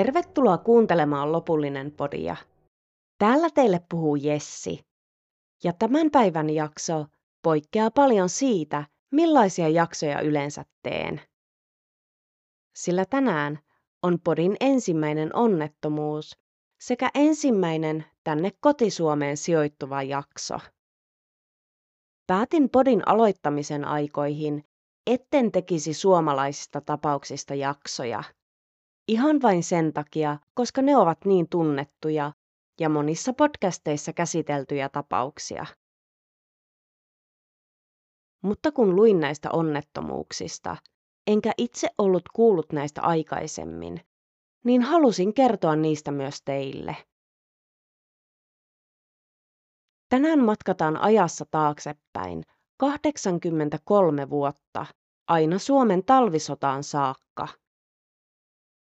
Tervetuloa kuuntelemaan lopullinen podia. Täällä teille puhuu Jessi. Ja tämän päivän jakso poikkeaa paljon siitä, millaisia jaksoja yleensä teen. Sillä tänään on podin ensimmäinen onnettomuus sekä ensimmäinen tänne kotisuomeen sijoittuva jakso. Päätin podin aloittamisen aikoihin, etten tekisi suomalaisista tapauksista jaksoja. Ihan vain sen takia, koska ne ovat niin tunnettuja ja monissa podcasteissa käsiteltyjä tapauksia. Mutta kun luin näistä onnettomuuksista, enkä itse ollut kuullut näistä aikaisemmin, niin halusin kertoa niistä myös teille. Tänään matkataan ajassa taaksepäin 83 vuotta, aina Suomen talvisotaan saakka.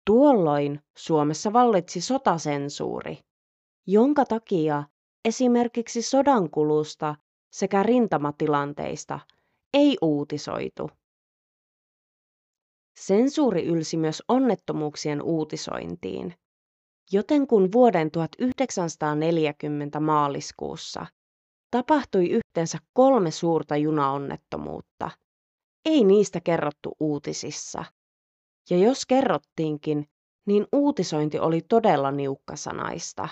Tuolloin Suomessa vallitsi sotasensuuri, jonka takia esimerkiksi sodankulusta sekä rintamatilanteista ei uutisoitu. Sensuuri ylsi myös onnettomuuksien uutisointiin, joten kun vuoden 1940 maaliskuussa tapahtui yhteensä kolme suurta junaonnettomuutta, ei niistä kerrottu uutisissa. Ja jos kerrottiinkin, niin uutisointi oli todella niukkasanaista.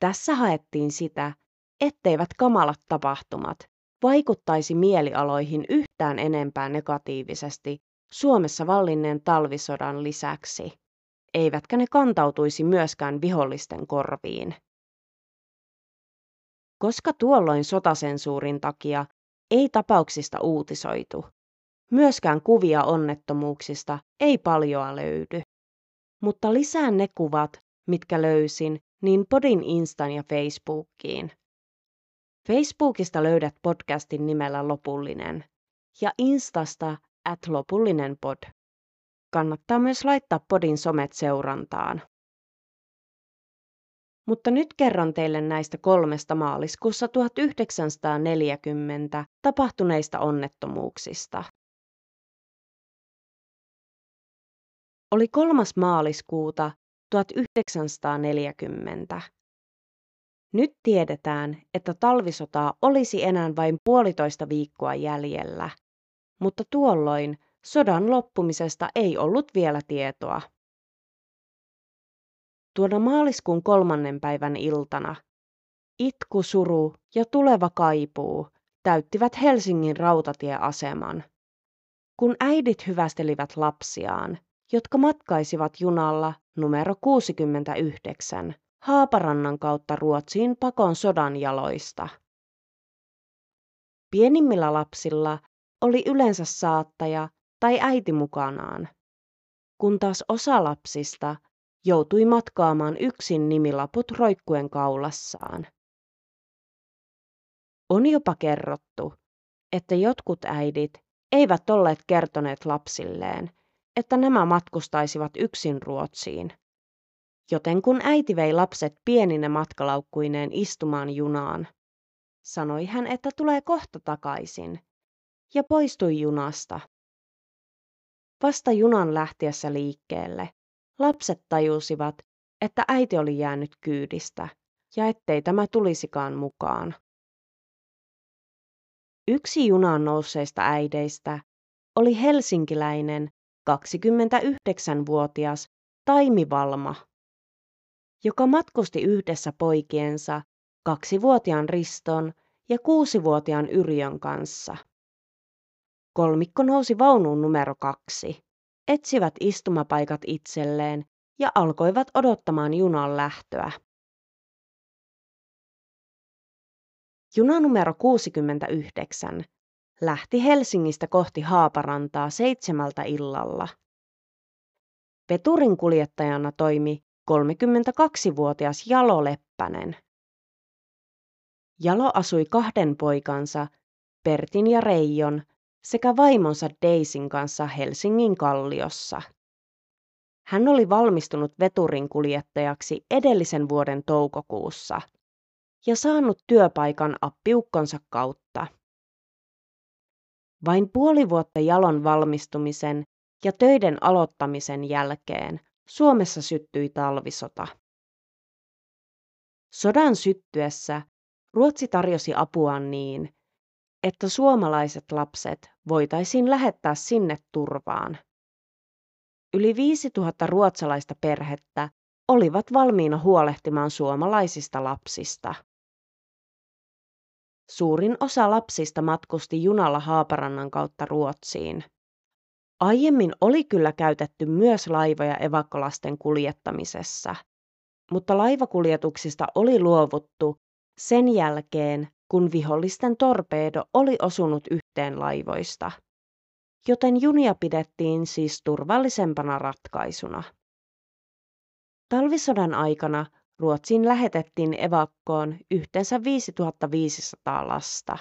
Tässä haettiin sitä, etteivät kamalat tapahtumat vaikuttaisi mielialoihin yhtään enempää negatiivisesti Suomessa vallinneen talvisodan lisäksi, eivätkä ne kantautuisi myöskään vihollisten korviin. Koska tuolloin sotasensuurin takia ei tapauksista uutisoitu, myöskään kuvia onnettomuuksista ei paljoa löydy. Mutta lisään ne kuvat, mitkä löysin, niin Podin Instan ja Facebookiin. Facebookista löydät podcastin nimellä Lopullinen ja Instasta at lopullinen pod. Kannattaa myös laittaa podin somet seurantaan. Mutta nyt kerron teille näistä kolmesta maaliskuussa 1940 tapahtuneista onnettomuuksista. Oli kolmas maaliskuuta 1940. Nyt tiedetään, että talvisotaa olisi enää vain puolitoista viikkoa jäljellä, mutta tuolloin sodan loppumisesta ei ollut vielä tietoa. Tuona maaliskuun kolmannen päivän iltana itku, suru ja tuleva kaipuu täyttivät Helsingin rautatieaseman. Kun äidit hyvästelivät lapsiaan, jotka matkaisivat junalla numero 69 Haaparannan kautta Ruotsiin pakon sodan jaloista. Pienimmillä lapsilla oli yleensä saattaja tai äiti mukanaan, kun taas osa lapsista joutui matkaamaan yksin nimilaput roikkuen kaulassaan. On jopa kerrottu, että jotkut äidit eivät olleet kertoneet lapsilleen, että nämä matkustaisivat yksin Ruotsiin. Joten kun äiti vei lapset pienine matkalaukkuineen istumaan junaan, sanoi hän, että tulee kohta takaisin, ja poistui junasta. Vasta junan lähtiessä liikkeelle lapset tajusivat, että äiti oli jäänyt kyydistä ja ettei tämä tulisikaan mukaan. Yksi junaan nousseista äideistä oli helsinkiläinen 29-vuotias Taimi Valma, joka matkusti yhdessä poikiensa kaksivuotiaan Riston ja kuusivuotiaan Yrjön kanssa. Kolmikko nousi vaunuun numero kaksi, etsivät istumapaikat itselleen ja alkoivat odottamaan junan lähtöä. Juna numero 69 lähti Helsingistä kohti Haaparantaa seitsemältä illalla. Veturin kuljettajana toimi 32-vuotias Jalo Leppänen. Jalo asui kahden poikansa, Pertin ja Reijon, sekä vaimonsa Deisin kanssa Helsingin kalliossa. Hän oli valmistunut veturin kuljettajaksi edellisen vuoden toukokuussa ja saanut työpaikan appiukkonsa kautta. Vain puoli vuotta jalon valmistumisen ja töiden aloittamisen jälkeen Suomessa syttyi talvisota. Sodan syttyessä Ruotsi tarjosi apuaan niin, että suomalaiset lapset voitaisiin lähettää sinne turvaan. Yli 5000 ruotsalaista perhettä olivat valmiina huolehtimaan suomalaisista lapsista. Suurin osa lapsista matkusti junalla Haaparannan kautta Ruotsiin. Aiemmin oli kyllä käytetty myös laivoja evakkolasten kuljettamisessa, mutta laivakuljetuksista oli luovuttu sen jälkeen, kun vihollisten torpeedo oli osunut yhteen laivoista, joten junia pidettiin siis turvallisempana ratkaisuna. Talvisodan aikana Ruotsiin lähetettiin evakkoon yhteensä 5500 lasta,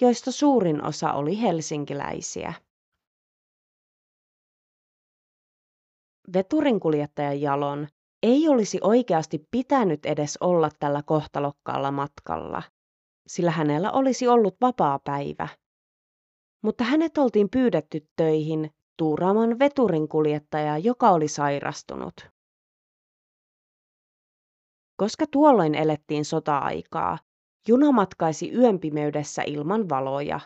joista suurin osa oli helsinkiläisiä. Veturinkuljettaja Jalon ei olisi oikeasti pitänyt edes olla tällä kohtalokkaalla matkalla, sillä hänellä olisi ollut vapaa päivä. Mutta hänet oltiin pyydetty töihin tuuraamaan veturinkuljettajaa, joka oli sairastunut. Koska tuolloin elettiin sota-aikaa, juna matkaisi yön pimeydessä ilman valoja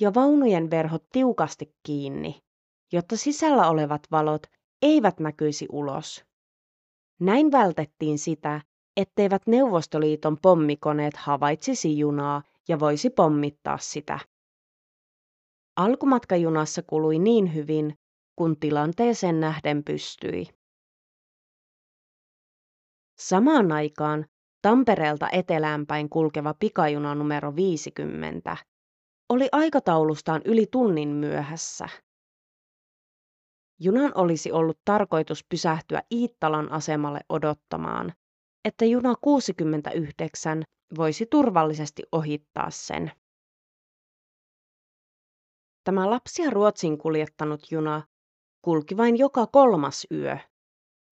ja vaunujen verhot tiukasti kiinni, jotta sisällä olevat valot eivät näkyisi ulos. Näin vältettiin sitä, etteivät Neuvostoliiton pommikoneet havaitsisi junaa ja voisi pommittaa sitä. Alkumatkajunassa kului niin hyvin, kun tilanteeseen nähden pystyi. Samaan aikaan Tampereelta eteläänpäin kulkeva pikajuna numero 50 oli aikataulustaan yli tunnin myöhässä. Junan olisi ollut tarkoitus pysähtyä Iittalan asemalle odottamaan, että juna 69 voisi turvallisesti ohittaa sen. Tämä lapsia Ruotsin kuljettanut juna kulki vain joka kolmas yö,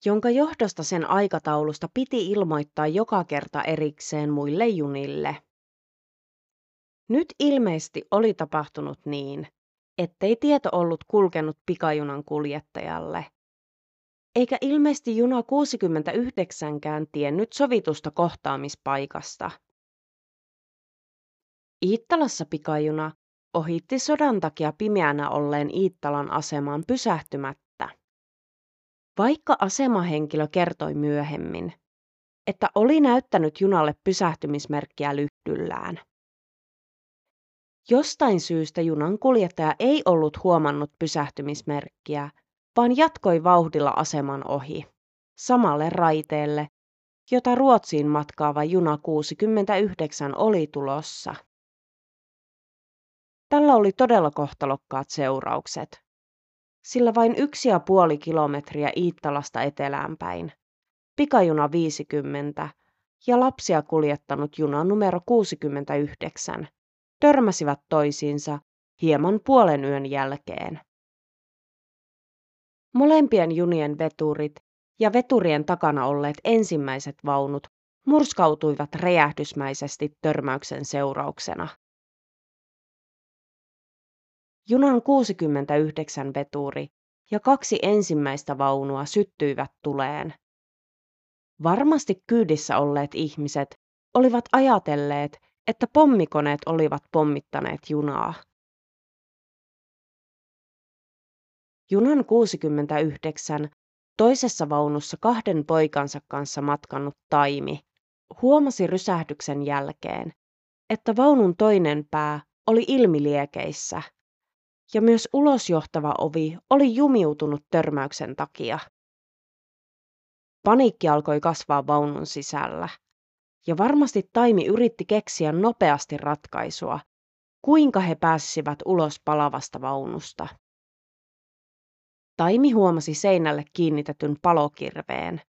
jonka johdosta sen aikataulusta piti ilmoittaa joka kerta erikseen muille junille. Nyt ilmeisesti oli tapahtunut niin, ettei tieto ollut kulkenut pikajunan kuljettajalle. Eikä ilmeisesti juna 69kään tiennyt sovitusta kohtaamispaikasta. Iittalassa pikajuna ohitti sodan takia pimeänä olleen Iittalan asemaan pysähtymättä. Vaikka asemahenkilö kertoi myöhemmin, että oli näyttänyt junalle pysähtymismerkkiä lyhtyllään. Jostain syystä junan kuljettaja ei ollut huomannut pysähtymismerkkiä, vaan jatkoi vauhdilla aseman ohi, samalle raiteelle, jota Ruotsiin matkaava juna 69 oli tulossa. Tällä oli todella kohtalokkaat seuraukset, sillä vain yksi ja puoli kilometriä Iittalasta eteläänpäin, pikajuna 50 ja lapsia kuljettanut juna numero 69 törmäsivät toisiinsa hieman puolen yön jälkeen. Molempien junien veturit ja veturien takana olleet ensimmäiset vaunut murskautuivat räjähdysmäisesti törmäyksen seurauksena. Junan 69 veturi ja kaksi ensimmäistä vaunua syttyivät tuleen. Varmasti kyydissä olleet ihmiset olivat ajatelleet, että pommikoneet olivat pommittaneet junaa. Junan 69 toisessa vaunussa kahden poikansa kanssa matkannut Taimi huomasi rysähdyksen jälkeen, että vaunun toinen pää oli ilmiliekeissä ja myös ulosjohtava ovi oli jumiutunut törmäyksen takia. Paniikki alkoi kasvaa vaunun sisällä. Ja varmasti Taimi yritti keksiä nopeasti ratkaisua, kuinka he pääsisivät ulos palavasta vaunusta. Taimi huomasi seinälle kiinnitetyn palokirveen,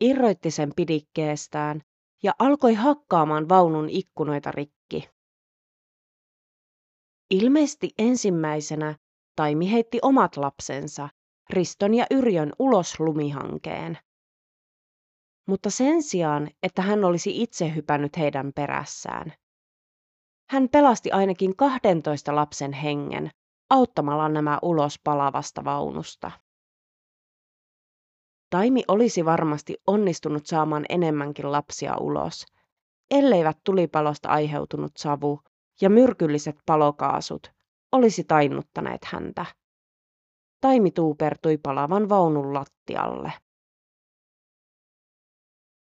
irroitti sen pidikkeestään ja alkoi hakkaamaan vaunun ikkunoita rikki. Ilmeisesti ensimmäisenä Taimi heitti omat lapsensa, Riston ja Yrjön, ulos lumihankeen mutta sen sijaan, että hän olisi itse hypännyt heidän perässään. Hän pelasti ainakin 12 lapsen hengen auttamalla nämä ulos palavasta vaunusta. Taimi olisi varmasti onnistunut saamaan enemmänkin lapsia ulos, elleivät tulipalosta aiheutunut savu ja myrkylliset palokaasut olisi tainnuttaneet häntä. Taimi tuupertui palavan vaunun lattialle.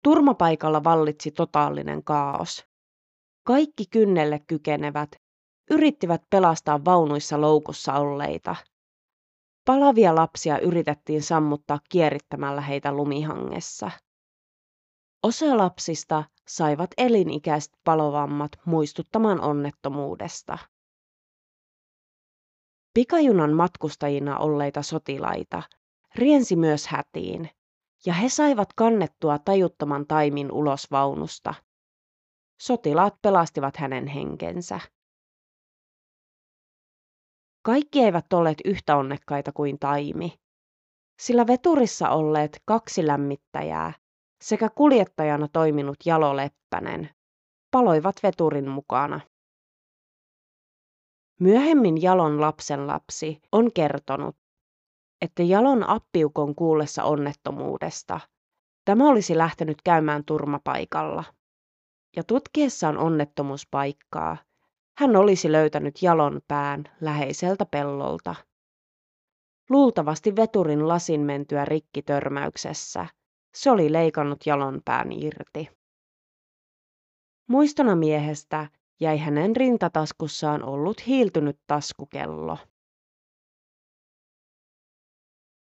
Turmapaikalla vallitsi totaalinen kaos. Kaikki kynnelle kykenevät yrittivät pelastaa vaunuissa loukussa olleita. Palavia lapsia yritettiin sammuttaa kierittämällä heitä lumihangessa. Osa lapsista saivat elinikäiset palovammat muistuttamaan onnettomuudesta. Pikajunan matkustajina olleita sotilaita riensi myös hätiin, ja he saivat kannettua tajuttoman taimin ulos vaunusta. Sotilaat pelastivat hänen henkensä. Kaikki eivät olleet yhtä onnekkaita kuin Taimi, sillä veturissa olleet kaksi lämmittäjää sekä kuljettajana toiminut Jalo Leppänen paloivat veturin mukana. Myöhemmin Jalon lapsenlapsi on kertonut, että Jalon appiukon kuullessa onnettomuudesta tämä olisi lähtenyt käymään turmapaikalla. Ja tutkiessaan onnettomuuspaikkaa hän olisi löytänyt Jalon pään läheiseltä pellolta. Luultavasti veturin lasin mentyä rikki törmäyksessä se oli leikannut Jalon pään irti. Muistona miehestä jäi hänen rintataskussaan ollut hiiltynyt taskukello.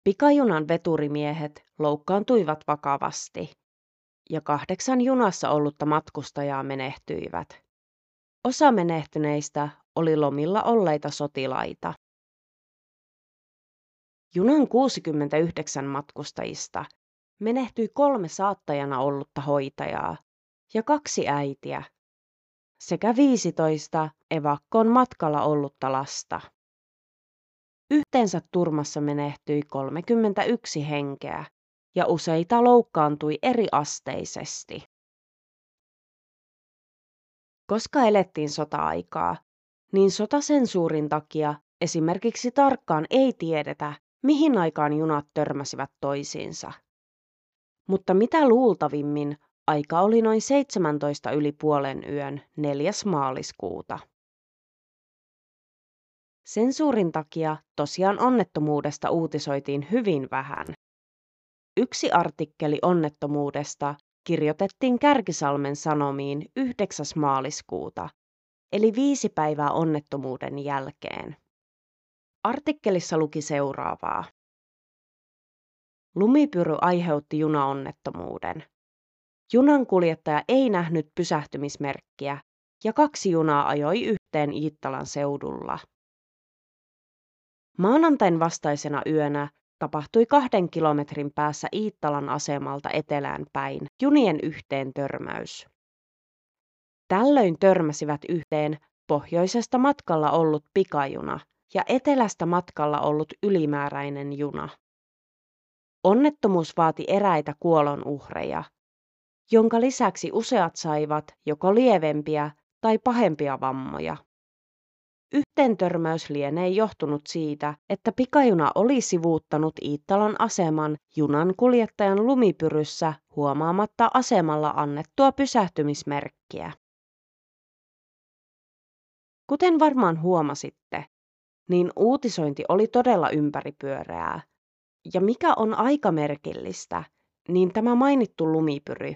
Pikajunan veturimiehet loukkaantuivat vakavasti ja kahdeksan junassa ollutta matkustajaa menehtyivät. Osa menehtyneistä oli lomilla olleita sotilaita. Junan 69 matkustajista menehtyi kolme saattajana ollutta hoitajaa ja kaksi äitiä sekä 15 evakkoon matkalla ollutta lasta. Yhteensä turmassa menehtyi 31 henkeä ja useita loukkaantui eri asteisesti. Koska elettiin sota-aikaa, niin sotasensuurin takia esimerkiksi tarkkaan ei tiedetä, mihin aikaan junat törmäsivät toisiinsa. Mutta mitä luultavimmin aika oli noin 17 yli puolen yön 4. maaliskuuta. Sensuurin takia tosiaan onnettomuudesta uutisoitiin hyvin vähän. Yksi artikkeli onnettomuudesta kirjoitettiin Kärkisalmen Sanomiin 9. maaliskuuta, eli viisi päivää onnettomuuden jälkeen. Artikkelissa luki seuraavaa. Lumipyry aiheutti junaonnettomuuden. Junan kuljettaja ei nähnyt pysähtymismerkkiä ja kaksi junaa ajoi yhteen Iittalan seudulla. Maanantain vastaisena yönä tapahtui kahden kilometrin päässä Iittalan asemalta etelään päin junien yhteen törmäys. Tällöin törmäsivät yhteen pohjoisesta matkalla ollut pikajuna ja etelästä matkalla ollut ylimääräinen juna. Onnettomuus vaati eräitä kuolonuhreja, jonka lisäksi useat saivat joko lievempiä tai pahempia vammoja. Yhteentörmäys lienee johtunut siitä, että pikajuna oli sivuuttanut Iittalan aseman junan kuljettajan lumipyryssä huomaamatta asemalla annettua pysähtymismerkkiä. Kuten varmaan huomasitte, niin uutisointi oli todella ympäripyöreää. Ja mikä on aikamerkillistä, niin tämä mainittu lumipyry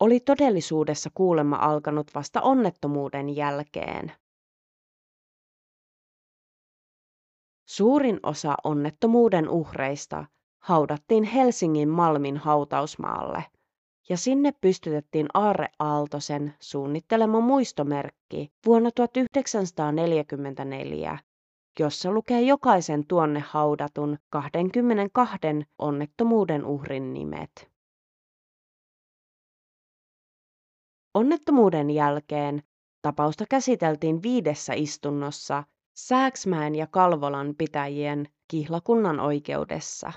oli todellisuudessa kuulemma alkanut vasta onnettomuuden jälkeen. Suurin osa onnettomuuden uhreista haudattiin Helsingin Malmin hautausmaalle ja sinne pystytettiin Aarre Aaltosen suunnittelema muistomerkki vuonna 1944, jossa lukee jokaisen tuonne haudatun 22 onnettomuuden uhrin nimet. Onnettomuuden jälkeen tapausta käsiteltiin viidessä istunnossa Sääksmäen ja Kalvolan pitäjien kihlakunnan oikeudessa.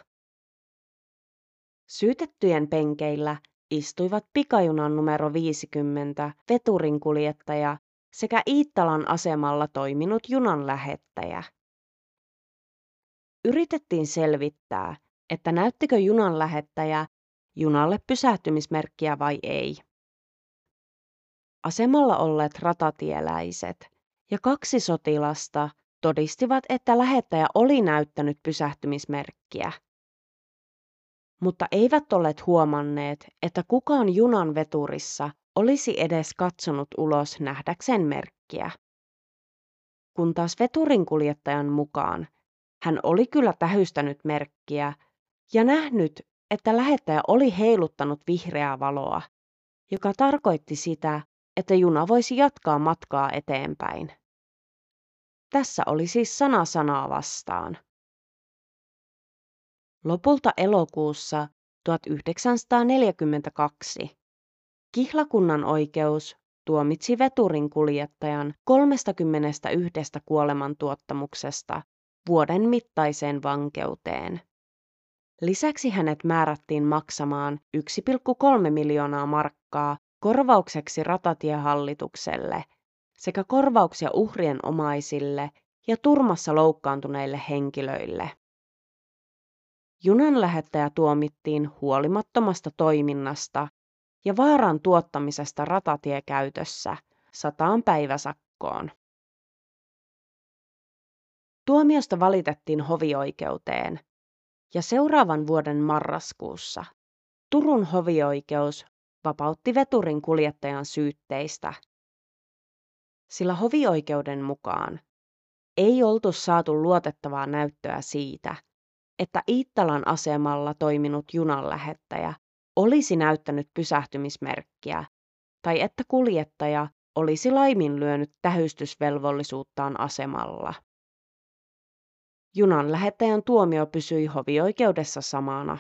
Syytettyjen penkeillä istuivat pikajunan numero 50 veturinkuljettaja sekä Iittalan asemalla toiminut junan lähettäjä. Yritettiin selvittää, että näyttikö junan lähettäjä junalle pysähtymismerkkiä vai ei. Asemalla olleet ratatieläiset ja kaksi sotilasta todistivat, että lähettäjä oli näyttänyt pysähtymismerkkiä. Mutta eivät olleet huomanneet, että kukaan junan veturissa olisi edes katsonut ulos nähdäkseen merkkiä. Kun taas veturin kuljettajan mukaan hän oli kyllä tähystänyt merkkiä ja nähnyt, että lähettäjä oli heiluttanut vihreää valoa, joka tarkoitti sitä, että juna voisi jatkaa matkaa eteenpäin. Tässä oli siis sana sanaa vastaan. Lopulta elokuussa 1942 Kihlakunnan oikeus tuomitsi veturin kuljettajan 31 kuolemantuottamuksesta vuoden mittaiseen vankeuteen. Lisäksi hänet määrättiin maksamaan 1,3 miljoonaa markkaa korvaukseksi ratatiehallitukselle sekä korvauksia uhrien omaisille ja turmassa loukkaantuneille henkilöille. Junan lähettäjä tuomittiin huolimattomasta toiminnasta ja vaaran tuottamisesta ratatiekäytössä sataan päiväsakkoon. Tuomiosta valitettiin hovioikeuteen ja seuraavan vuoden marraskuussa Turun hovioikeus vapautti veturin kuljettajan syytteistä, sillä hovioikeuden mukaan ei oltu saatu luotettavaa näyttöä siitä, että Iittalan asemalla toiminut junanlähettäjä olisi näyttänyt pysähtymismerkkiä tai että kuljettaja olisi laiminlyönyt tähystysvelvollisuuttaan asemalla. Junan lähettäjän tuomio pysyi hovioikeudessa samana.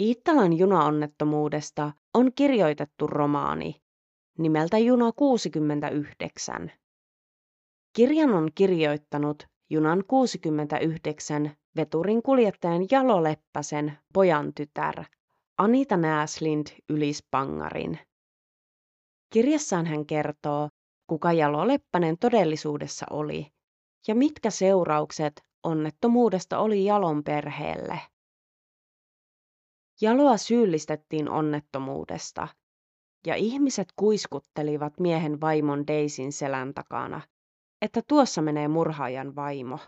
Iittalan junaonnettomuudesta on kirjoitettu romaani nimeltä Juna 69. Kirjan on kirjoittanut Junan 69 veturin kuljettajan Jalo Leppäsen pojan tytär Anita Nääslind Ylispangarin. Kirjassaan hän kertoo, kuka Jalo Leppänen todellisuudessa oli ja mitkä seuraukset onnettomuudesta oli Jalon perheelle. Jaloa syyllistettiin onnettomuudesta, ja ihmiset kuiskuttelivat miehen vaimon Deisin selän takana, että tuossa menee murhaajan vaimo.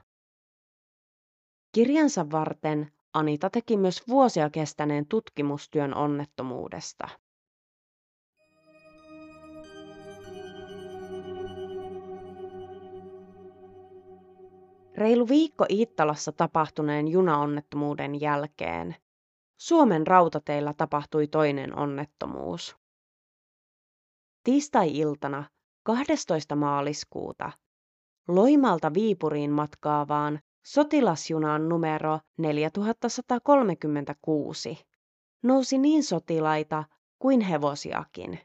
Kirjansa varten Anita teki myös vuosia kestäneen tutkimustyön onnettomuudesta. Reilu viikko Iittalassa tapahtuneen junaonnettomuuden jälkeen Suomen rautateillä tapahtui toinen onnettomuus. Tiistai-iltana 12. maaliskuuta Loimalta Viipuriin matkaavaan sotilasjunaan numero 4136 nousi niin sotilaita kuin hevosiakin.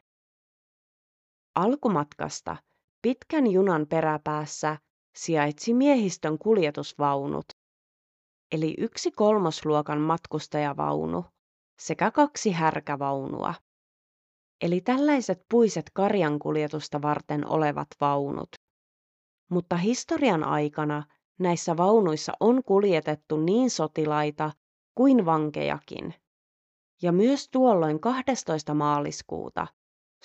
Alkumatkasta pitkän junan peräpäässä sijaitsi miehistön kuljetusvaunut, eli yksi kolmosluokan matkustajavaunu sekä kaksi härkävaunua, eli tällaiset puiset karjankuljetusta varten olevat vaunut. Mutta historian aikana näissä vaunuissa on kuljetettu niin sotilaita kuin vankejakin. Ja myös tuolloin 12. maaliskuuta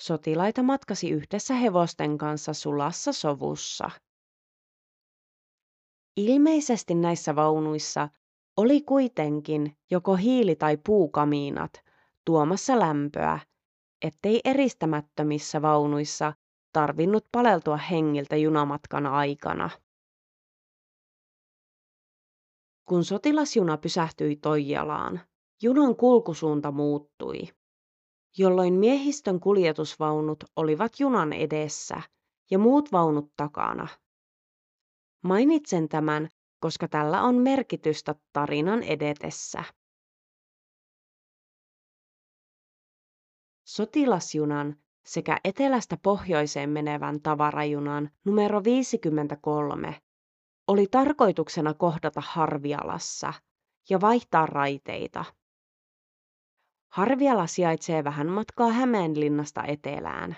sotilaita matkasi yhdessä hevosten kanssa sulassa sovussa. Ilmeisesti näissä vaunuissa oli kuitenkin joko hiili- tai puukamiinat tuomassa lämpöä, ettei eristämättömissä vaunuissa tarvinnut paleltua hengiltä junamatkan aikana. Kun sotilasjuna pysähtyi Toijalaan, junan kulkusuunta muuttui, jolloin miehistön kuljetusvaunut olivat junan edessä ja muut vaunut takana. Mainitsen tämän, koska tällä on merkitystä tarinan edetessä. Sotilasjunan sekä etelästä pohjoiseen menevän tavarajunan numero 53 oli tarkoituksena kohdata Harvialassa ja vaihtaa raiteita. Harviala sijaitsee vähän matkaa Hämeenlinnasta etelään.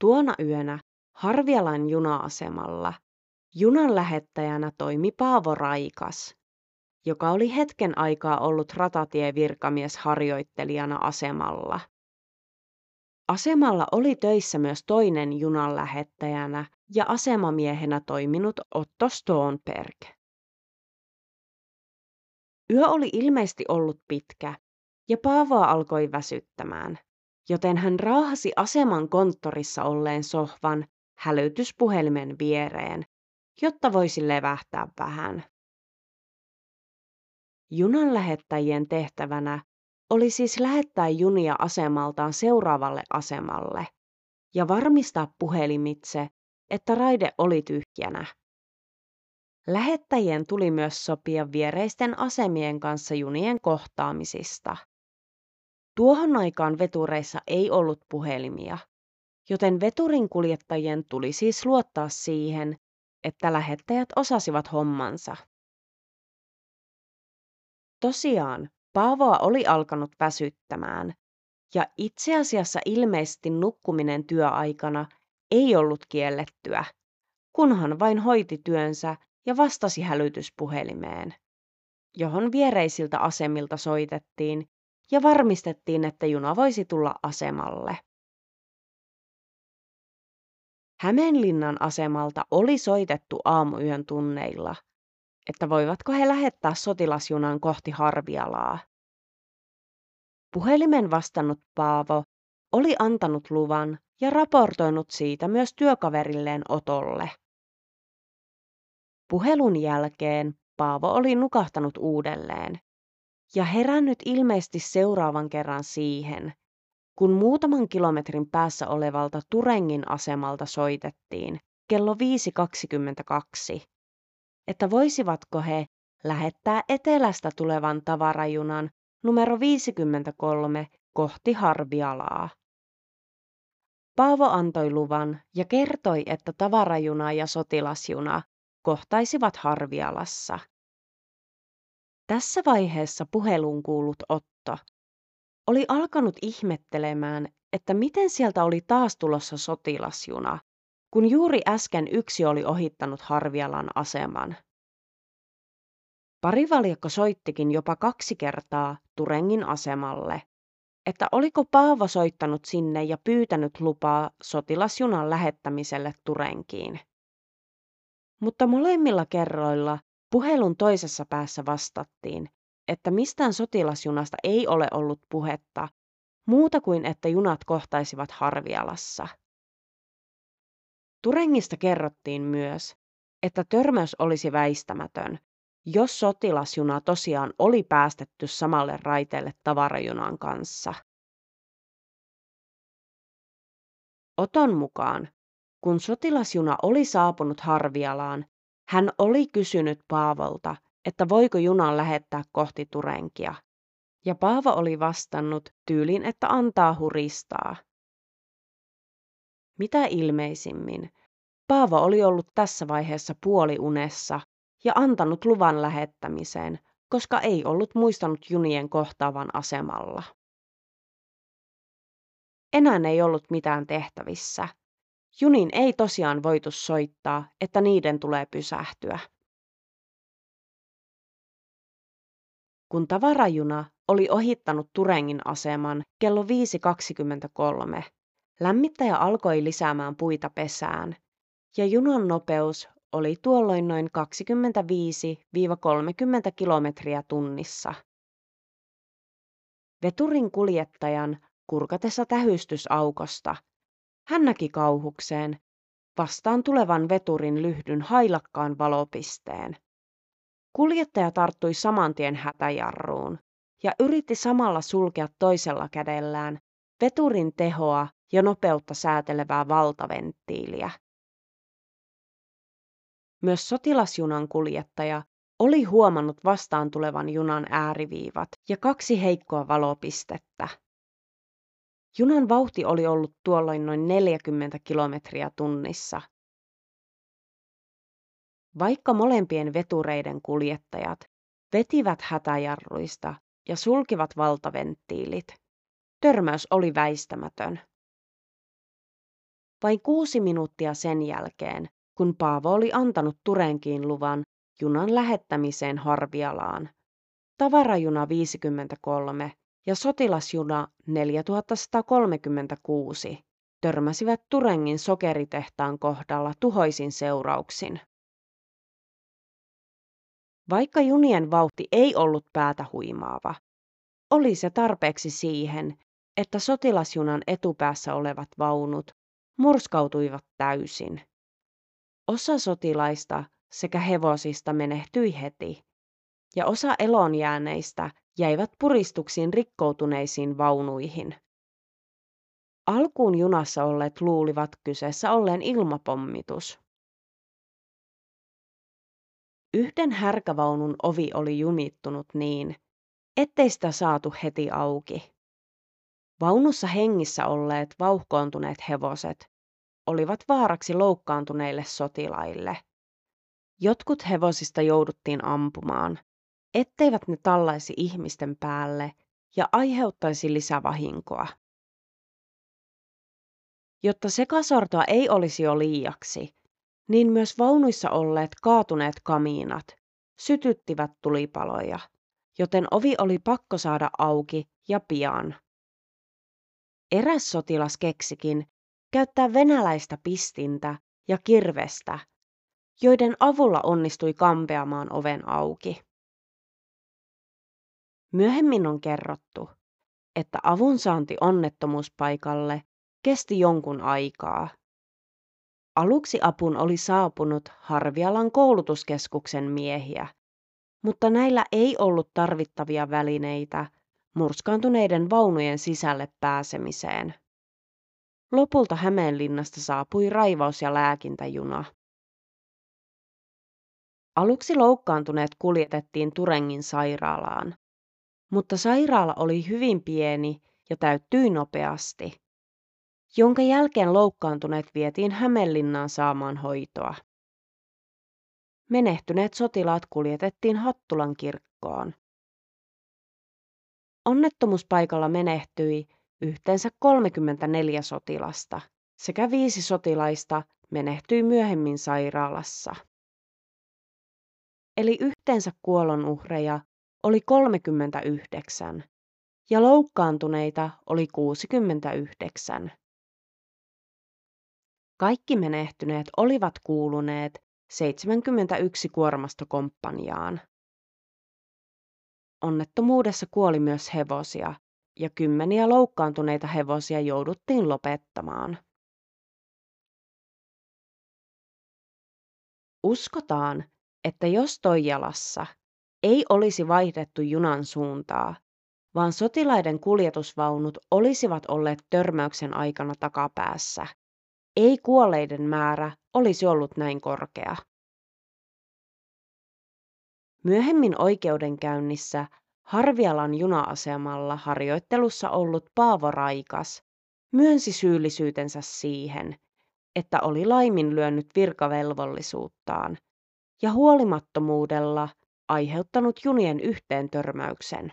Tuona yönä Harvialan juna-asemalla Junan lähettäjänä toimi Paavo Raikas, joka oli hetken aikaa ollut ratatievirkamies harjoittelijana asemalla. Asemalla oli töissä myös toinen junan lähettäjänä ja asemamiehenä toiminut Otto Stoneberg. Yö oli ilmeisesti ollut pitkä ja Paavoa alkoi väsyttämään, joten hän raahasi aseman konttorissa olleen sohvan hälytyspuhelimen viereen, jotta voisi levähtää vähän. Junan lähettäjien tehtävänä oli siis lähettää junia asemaltaan seuraavalle asemalle ja varmistaa puhelimitse, että raide oli tyhjänä. Lähettäjien tuli myös sopia viereisten asemien kanssa junien kohtaamisista. Tuohon aikaan vetureissa ei ollut puhelimia, joten veturin kuljettajien tuli siis luottaa siihen, että lähettäjät osasivat hommansa. Tosiaan, Paavoa oli alkanut väsyttämään, ja itse asiassa ilmeisesti nukkuminen työaikana ei ollut kiellettyä, kunhan vain hoiti työnsä ja vastasi hälytyspuhelimeen, johon viereisiltä asemilta soitettiin ja varmistettiin, että juna voisi tulla asemalle. Hämeenlinnan asemalta oli soitettu aamuyön tunneilla – että voivatko he lähettää sotilasjunan kohti Harvialaa. Puhelimen vastannut Paavo oli antanut luvan ja raportoinut siitä myös työkaverilleen Otolle. Puhelun jälkeen Paavo oli nukahtanut uudelleen ja herännyt ilmeisesti seuraavan kerran siihen, kun muutaman kilometrin päässä olevalta Turengin asemalta soitettiin kello 5.22 että voisivatko he lähettää etelästä tulevan tavarajunan numero 53 kohti Harvialaa. Paavo antoi luvan ja kertoi, että tavarajuna ja sotilasjuna kohtaisivat Harvialassa. Tässä vaiheessa puhelun kuulut Otto oli alkanut ihmettelemään, että miten sieltä oli taas tulossa sotilasjuna, kun juuri äsken yksi oli ohittanut Harvialan aseman. Parivaljakko soittikin jopa kaksi kertaa Turengin asemalle, että oliko Paavo soittanut sinne ja pyytänyt lupaa sotilasjunan lähettämiselle Turenkiin. Mutta molemmilla kerroilla puhelun toisessa päässä vastattiin, että mistään sotilasjunasta ei ole ollut puhetta, muuta kuin että junat kohtaisivat Harvialassa. Turengista kerrottiin myös, että törmäys olisi väistämätön, jos sotilasjuna tosiaan oli päästetty samalle raiteelle tavarajunan kanssa. Oton mukaan, kun sotilasjuna oli saapunut Harvialaan, hän oli kysynyt Paavolta, että voiko junan lähettää kohti Turenkia. Ja Paavo oli vastannut tyylin, että antaa huristaa. Mitä ilmeisimmin, Paavo oli ollut tässä vaiheessa puoliunessa ja antanut luvan lähettämiseen, koska ei ollut muistanut junien kohtaavan asemalla. Enää ei ollut mitään tehtävissä. Junin ei tosiaan voitu soittaa, että niiden tulee pysähtyä. Kun tavarajuna oli ohittanut Turengin aseman kello 5.23, lämmittäjä alkoi lisäämään puita pesään ja junan nopeus oli tuolloin noin 25-30 kilometriä tunnissa. Veturin kuljettajan kurkatessa tähystysaukosta hän näki kauhukseen vastaan tulevan veturin lyhdyn hailakkaan valopisteen. Kuljettaja tarttui saman tien hätäjarruun ja yritti samalla sulkea toisella kädellään veturin tehoa ja nopeutta säätelevää valtaventtiiliä. Myös sotilasjunan kuljettaja oli huomannut vastaan tulevan junan ääriviivat ja kaksi heikkoa valopistettä. Junan vauhti oli ollut tuolloin noin 40 kilometriä tunnissa. Vaikka molempien vetureiden kuljettajat vetivät hätäjarruista ja sulkivat valtaventtiilit, törmäys oli väistämätön. Vain kuusi minuuttia sen jälkeen, kun Paavo oli antanut Turenkiin luvan junan lähettämiseen Harvialaan. Tavarajuna 53 ja sotilasjuna 4136 törmäsivät Turengin sokeritehtaan kohdalla tuhoisin seurauksin. Vaikka junien vauhti ei ollut päätä huimaava, oli se tarpeeksi siihen, että sotilasjunan etupäässä olevat vaunut murskautuivat täysin. Osa sotilaista sekä hevosista menehtyi heti, ja osa elonjääneistä jäivät puristuksiin rikkoutuneisiin vaunuihin. Alkuun junassa olleet luulivat kyseessä olleen ilmapommitus. Yhden härkävaunun ovi oli jumittunut niin, ettei sitä saatu heti auki. Vaunussa hengissä olleet vauhkoontuneet hevoset olivat vaaraksi loukkaantuneille sotilaille. Jotkut hevosista jouduttiin ampumaan, etteivät ne tallaisi ihmisten päälle ja aiheuttaisi lisävahinkoa. Jotta sekasortoa ei olisi jo liiaksi, niin myös vaunuissa olleet kaatuneet kamiinat sytyttivät tulipaloja, joten ovi oli pakko saada auki ja pian. Eräs sotilas keksikin käyttää venäläistä pistintä ja kirvestä, joiden avulla onnistui kampeamaan oven auki. Myöhemmin on kerrottu, että avunsaanti onnettomuuspaikalle kesti jonkun aikaa. Aluksi apun oli saapunut Harvialan koulutuskeskuksen miehiä, mutta näillä ei ollut tarvittavia välineitä murskaantuneiden vaunujen sisälle pääsemiseen. Lopulta Hämeenlinnasta saapui raivaus- ja lääkintäjuna. Aluksi loukkaantuneet kuljetettiin Turengin sairaalaan, mutta sairaala oli hyvin pieni ja täyttyi nopeasti, jonka jälkeen loukkaantuneet vietiin Hämeenlinnaan saamaan hoitoa. Menehtyneet sotilaat kuljetettiin Hattulan kirkkoon. Onnettomuuspaikalla menehtyi yhteensä 34 sotilasta sekä viisi sotilaista menehtyi myöhemmin sairaalassa. Eli yhteensä kuolonuhreja oli 39 ja loukkaantuneita oli 69. Kaikki menehtyneet olivat kuuluneet 71 kuormastokomppaniaan. Onnettomuudessa kuoli myös hevosia ja kymmeniä loukkaantuneita hevosia jouduttiin lopettamaan. Uskotaan, että jos Toijalassa ei olisi vaihdettu junan suuntaa, vaan sotilaiden kuljetusvaunut olisivat olleet törmäyksen aikana takapäässä, ei kuolleiden määrä olisi ollut näin korkea. Myöhemmin oikeudenkäynnissä Harvialan juna-asemalla harjoittelussa ollut Paavo Raikas myönsi syyllisyytensä siihen, että oli laiminlyönyt virkavelvollisuuttaan ja huolimattomuudella aiheuttanut junien yhteen törmäyksen.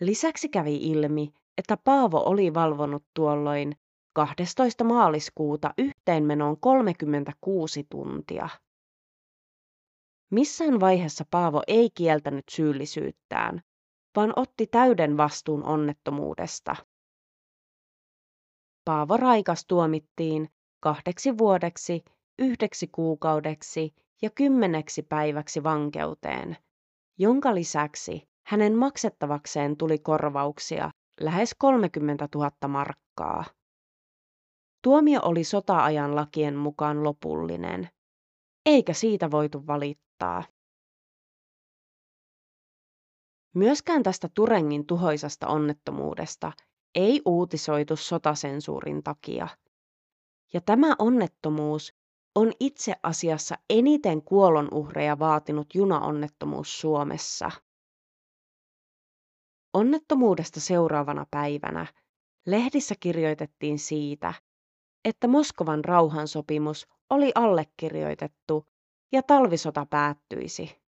Lisäksi kävi ilmi, että Paavo oli valvonut tuolloin 12. maaliskuuta yhteenmenoon 36 tuntia. Missään vaiheessa Paavo ei kieltänyt syyllisyyttään, vaan otti täyden vastuun onnettomuudesta. Paavo Raikas tuomittiin kahdeksi vuodeksi, yhdeksi kuukaudeksi ja kymmeneksi päiväksi vankeuteen, jonka lisäksi hänen maksettavakseen tuli korvauksia lähes 30 000 markkaa. Tuomio oli sota-ajan lakien mukaan lopullinen, eikä siitä voitu valittaa. Myöskään tästä Turengin tuhoisasta onnettomuudesta ei uutisoitu sotasensuurin takia. Ja tämä onnettomuus on itse asiassa eniten kuolonuhreja vaatinut junaonnettomuus Suomessa. Onnettomuudesta seuraavana päivänä lehdissä kirjoitettiin siitä, että Moskovan rauhansopimus oli allekirjoitettu ja talvisota päättyisi.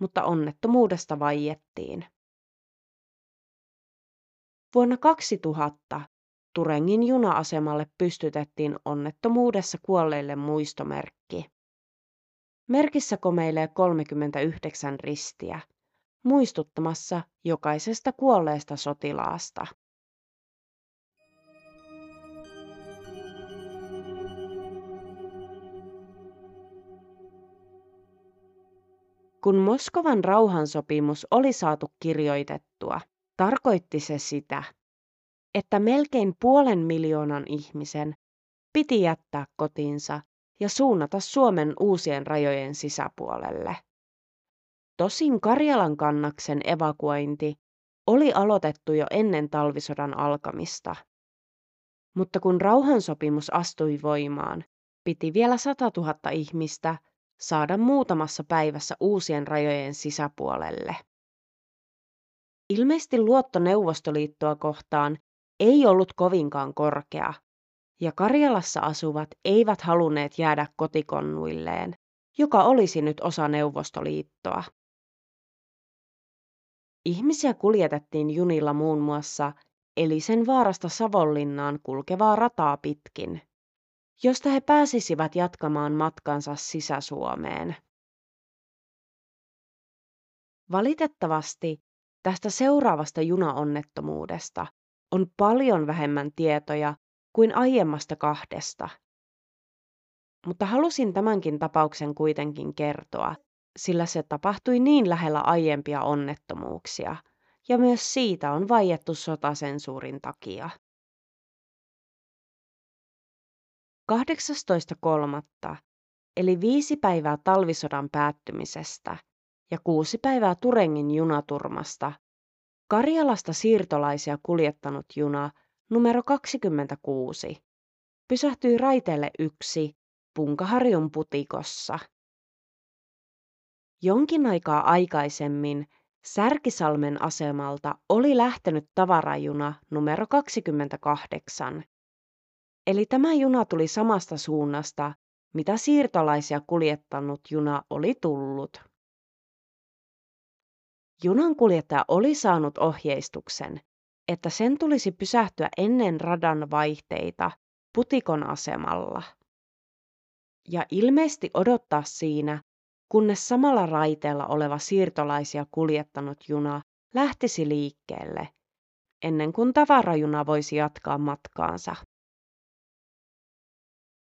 Mutta onnettomuudesta vaiettiin. Vuonna 2000 Turengin juna-asemalle pystytettiin onnettomuudessa kuolleille muistomerkki. Merkissä komeilee 39 ristiä, muistuttamassa jokaisesta kuolleesta sotilaasta. Kun Moskovan rauhansopimus oli saatu kirjoitettua, tarkoitti se sitä, että melkein puolen miljoonan ihmisen piti jättää kotinsa ja suunnata Suomen uusien rajojen sisäpuolelle. Tosin Karjalan kannaksen evakuointi oli aloitettu jo ennen talvisodan alkamista. Mutta kun rauhansopimus astui voimaan, piti vielä 100 000 ihmistä saada muutamassa päivässä uusien rajojen sisäpuolelle. Ilmeisesti luotto Neuvostoliittoa kohtaan ei ollut kovinkaan korkea, ja Karjalassa asuvat eivät halunneet jäädä kotikonnuilleen, joka olisi nyt osa Neuvostoliittoa. Ihmisiä kuljetettiin junilla muun muassa Elisen vaarasta Savonlinnaan kulkevaa rataa pitkin, josta he pääsisivät jatkamaan matkansa Sisä-Suomeen. Valitettavasti tästä seuraavasta junaonnettomuudesta on paljon vähemmän tietoja kuin aiemmasta kahdesta. Mutta halusin tämänkin tapauksen kuitenkin kertoa, sillä se tapahtui niin lähellä aiempia onnettomuuksia, ja myös siitä on vaiettu sotasensuurin takia. 18.3. eli viisi päivää talvisodan päättymisestä ja kuusi päivää Turengin junaturmasta Karjalasta siirtolaisia kuljettanut juna numero 26 pysähtyi raiteelle yksi Punkaharjun putikossa. Jonkin aikaa aikaisemmin Särkisalmen asemalta oli lähtenyt tavarajuna numero 28. Eli tämä juna tuli samasta suunnasta, mitä siirtolaisia kuljettanut juna oli tullut. Junan kuljettaja oli saanut ohjeistuksen, että sen tulisi pysähtyä ennen radan vaihteita putikon asemalla. Ja ilmeisesti odottaa siinä, kunnes samalla raiteella oleva siirtolaisia kuljettanut juna lähtisi liikkeelle, ennen kuin tavarajuna voisi jatkaa matkaansa.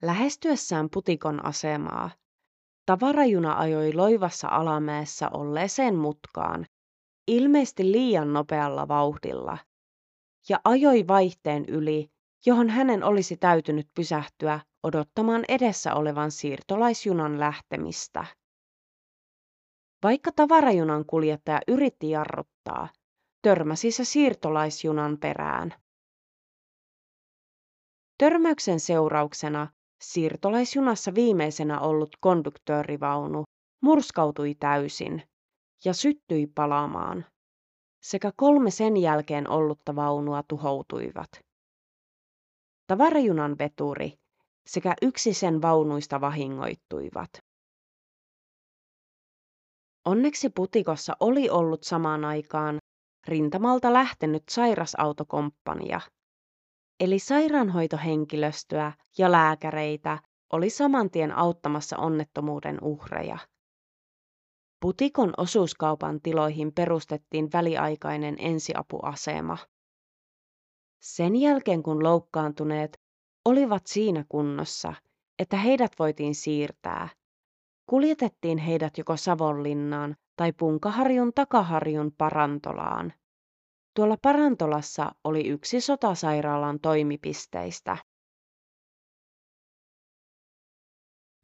Lähestyessään putikon asemaa, tavarajuna ajoi loivassa alamäessä olleeseen mutkaan, ilmeisesti liian nopealla vauhdilla, ja ajoi vaihteen yli, johon hänen olisi täytynyt pysähtyä odottamaan edessä olevan siirtolaisjunan lähtemistä. Vaikka tavarajunan kuljettaja yritti jarruttaa, törmäsi se siirtolaisjunan perään. Törmäyksen seurauksena siirtolaisjunassa viimeisenä ollut konduktöörivaunu murskautui täysin ja syttyi palaamaan. Sekä kolme sen jälkeen ollutta vaunua tuhoutuivat. Tavarajunan veturi sekä yksi sen vaunuista vahingoittuivat. Onneksi putikossa oli ollut samaan aikaan rintamalta lähtenyt sairasautokomppania, eli sairaanhoitohenkilöstöä ja lääkäreitä oli samantien auttamassa onnettomuuden uhreja. Putikon osuuskaupan tiloihin perustettiin väliaikainen ensiapuasema. Sen jälkeen kun loukkaantuneet olivat siinä kunnossa, että heidät voitiin siirtää, kuljetettiin heidät joko Savonlinnaan tai Punkaharjun takaharjun parantolaan. Tuolla parantolassa oli yksi sotasairaalan toimipisteistä.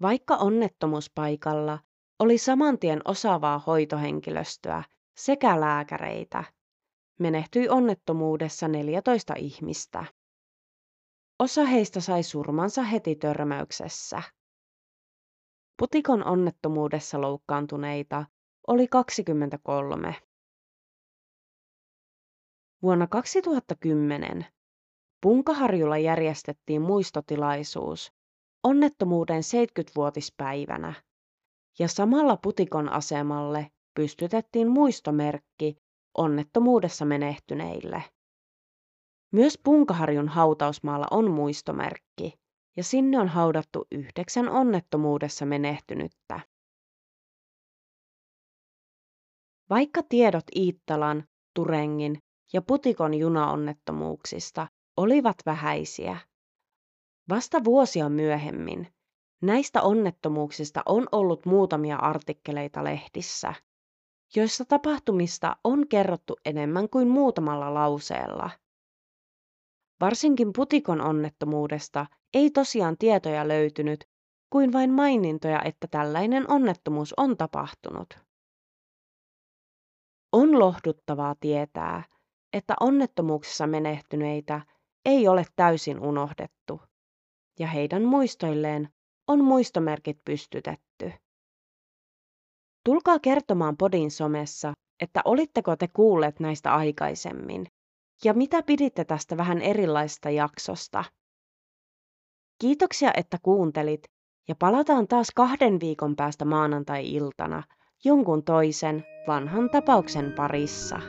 Vaikka onnettomuuspaikalla oli samantien osaavaa hoitohenkilöstöä sekä lääkäreitä. Menehtyi onnettomuudessa 14 ihmistä. Osa heistä sai surmansa heti törmäyksessä. Putikon onnettomuudessa loukkaantuneita oli 23. Vuonna 2010 Punkaharjulla järjestettiin muistotilaisuus onnettomuuden 70-vuotispäivänä ja samalla putikon asemalle pystytettiin muistomerkki onnettomuudessa menehtyneille. Myös Punkaharjun hautausmaalla on muistomerkki, ja sinne on haudattu yhdeksän onnettomuudessa menehtynyttä. Vaikka tiedot Iittalan, Turengin ja Putikon junaonnettomuuksista olivat vähäisiä, vasta vuosia myöhemmin näistä onnettomuuksista on ollut muutamia artikkeleita lehdissä, joissa tapahtumista on kerrottu enemmän kuin muutamalla lauseella. Varsinkin Putikon onnettomuudesta ei tosiaan tietoja löytynyt, kuin vain mainintoja, että tällainen onnettomuus on tapahtunut. On lohduttavaa tietää, että onnettomuuksissa menehtyneitä ei ole täysin unohdettu, ja heidän muistoilleen on muistomerkit pystytetty. Tulkaa kertomaan Podin somessa, että olitteko te kuulleet näistä aikaisemmin, ja mitä piditte tästä vähän erilaista jaksosta. Kiitoksia, että kuuntelit, ja palataan taas kahden viikon päästä maanantai-iltana jonkun toisen vanhan tapauksen parissa.